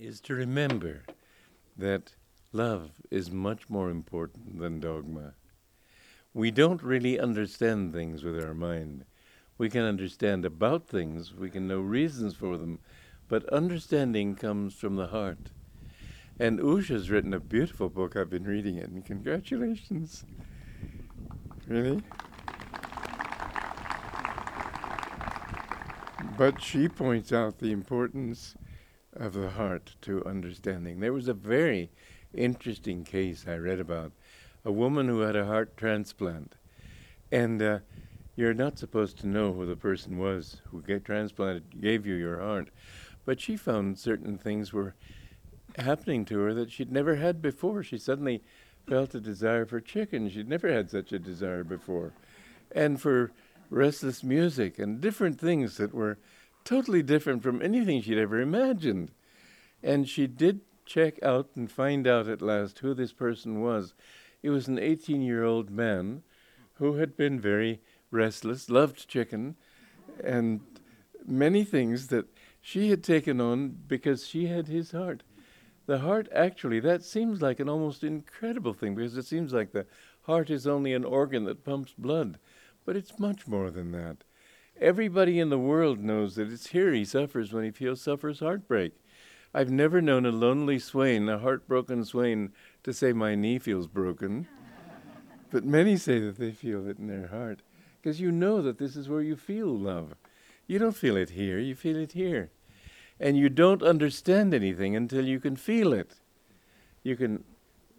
is to remember that love is much more important than dogma. We don't really understand things with our mind. We can understand about things, we can know reasons for them, but understanding comes from the heart. And Usha's written a beautiful book. I've been reading it, and congratulations. Really? But she points out the importance of the heart to understanding. There was a very interesting case I read about a woman who had a heart transplant. And uh, you're not supposed to know who the person was who get transplanted, gave you your heart. But she found certain things were happening to her that she'd never had before. She suddenly felt a desire for chicken. She'd never had such a desire before. And for restless music and different things that were totally different from anything she'd ever imagined. And she did check out and find out at last who this person was. It was an 18 year old man who had been very restless, loved chicken, and many things that she had taken on because she had his heart. The heart, actually, that seems like an almost incredible thing because it seems like the heart is only an organ that pumps blood, but it's much more than that. Everybody in the world knows that it's here he suffers when he feels suffers heartbreak. I've never known a lonely swain, a heartbroken swain, to say, My knee feels broken. but many say that they feel it in their heart because you know that this is where you feel love. You don't feel it here, you feel it here. And you don't understand anything until you can feel it. You can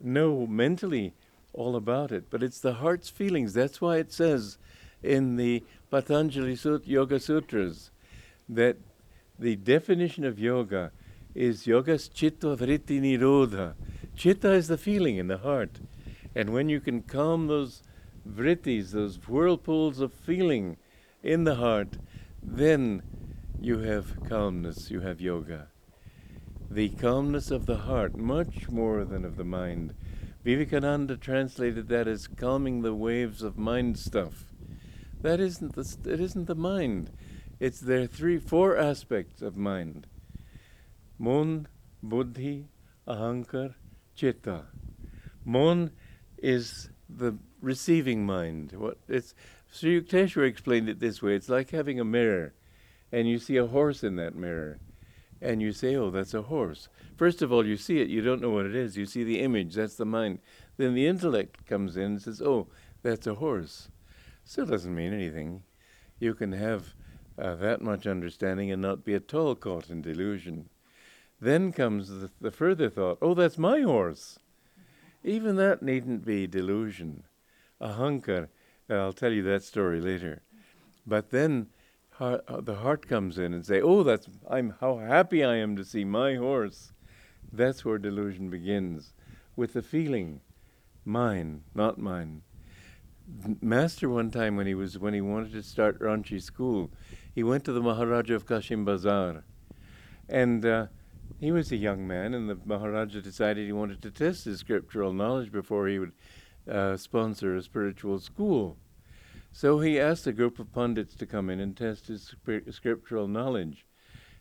know mentally all about it, but it's the heart's feelings. That's why it says in the Patanjali Sut- Yoga Sutras that the definition of yoga is yogas chitta vritti nirodha. Chitta is the feeling in the heart. And when you can calm those vrittis, those whirlpools of feeling in the heart, then you have calmness, you have yoga. The calmness of the heart, much more than of the mind. Vivekananda translated that as calming the waves of mind stuff. That isn't the, it isn't the mind. It's there three, four aspects of mind. Mon, Buddhi, Ahankar, Chitta. Mon is the receiving mind. What it's Sri Yukteswar explained it this way: it's like having a mirror, and you see a horse in that mirror, and you say, "Oh, that's a horse." First of all, you see it; you don't know what it is. You see the image. That's the mind. Then the intellect comes in and says, "Oh, that's a horse." Still doesn't mean anything. You can have uh, that much understanding and not be at all caught in delusion. Then comes the, the further thought, oh, that's my horse. Even that needn't be delusion. Ahankar, uh, I'll tell you that story later. But then heart, uh, the heart comes in and say, oh, that's I'm how happy I am to see my horse. That's where delusion begins, with the feeling, mine, not mine. Master one time when he was when he wanted to start Ranchi school, he went to the Maharaja of Kashim Bazar, and uh, he was a young man, and the Maharaja decided he wanted to test his scriptural knowledge before he would uh, sponsor a spiritual school. So he asked a group of pundits to come in and test his scriptural knowledge.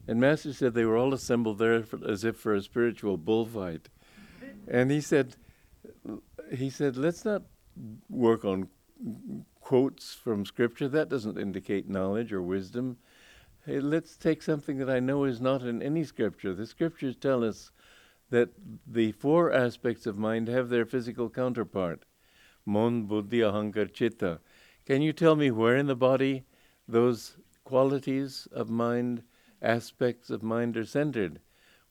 And Master said they were all assembled there for, as if for a spiritual bullfight. And he said, he said, let's not work on quotes from scripture. That doesn't indicate knowledge or wisdom. Hey, let's take something that I know is not in any scripture. The scriptures tell us that the four aspects of mind have their physical counterpart Mon, Buddhi, Ahankar, Chitta. Can you tell me where in the body those qualities of mind, aspects of mind are centered?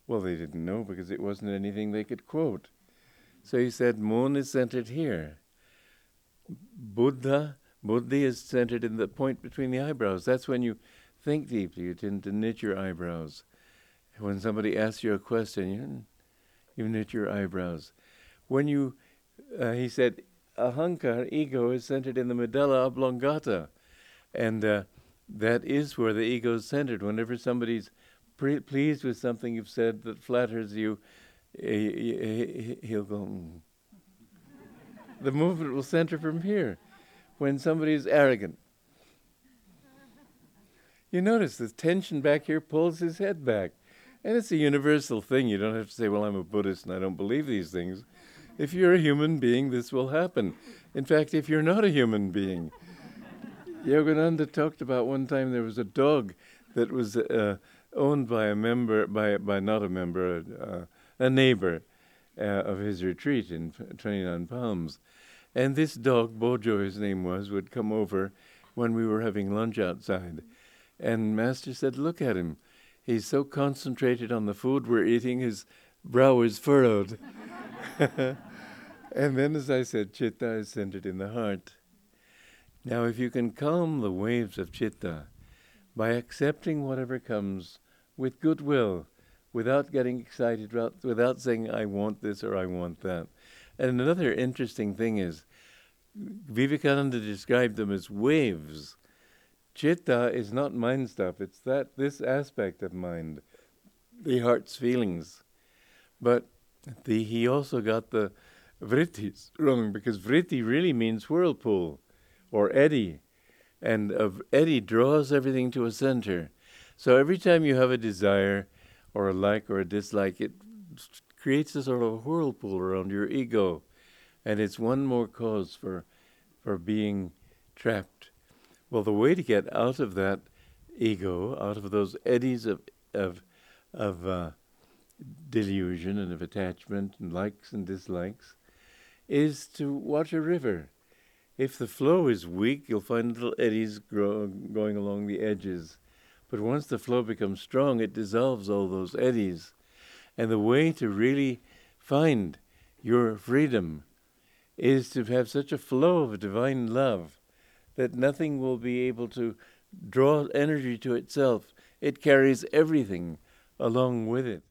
Well, they didn't know because it wasn't anything they could quote. So he said, Mon is centered here. Buddha, Buddhi is centered in the point between the eyebrows. That's when you think deeply. You tend to knit your eyebrows. When somebody asks you a question, you, you knit your eyebrows. When you, uh, he said, ahankar, ego, is centered in the medulla oblongata. And uh, that is where the ego is centered. Whenever somebody's pre- pleased with something you've said that flatters you, he, will go, mm. The movement will center from here. When somebody is arrogant, you notice the tension back here pulls his head back. And it's a universal thing. You don't have to say, well, I'm a Buddhist and I don't believe these things. If you're a human being, this will happen. In fact, if you're not a human being, Yogananda talked about one time there was a dog that was uh, owned by a member, by, by not a member, uh, a neighbor uh, of his retreat in 29 Palms. And this dog, Bojo, his name was, would come over when we were having lunch outside. And Master said, Look at him. He's so concentrated on the food we're eating, his brow is furrowed. and then, as I said, chitta is centered in the heart. Now, if you can calm the waves of chitta by accepting whatever comes with goodwill, without getting excited, without, saying, I want this or I want that. And another interesting thing is, Vivekananda described them as waves. Chitta is not mind stuff, it's that this aspect of mind, the heart's feelings. But the, he also got the vrittis wrong because vritti really means whirlpool or eddy. And a eddy draws everything to a center. So every time you have a desire or a like or a dislike, it creates a sort of whirlpool around your ego. And it's one more cause for, for being trapped. Well, the way to get out of that ego, out of those eddies of, of, of uh, delusion and of attachment and likes and dislikes, is to watch a river. If the flow is weak, you'll find little eddies grow, going along the edges. But once the flow becomes strong, it dissolves all those eddies. And the way to really find your freedom is to have such a flow of divine love that nothing will be able to draw energy to itself. It carries everything along with it.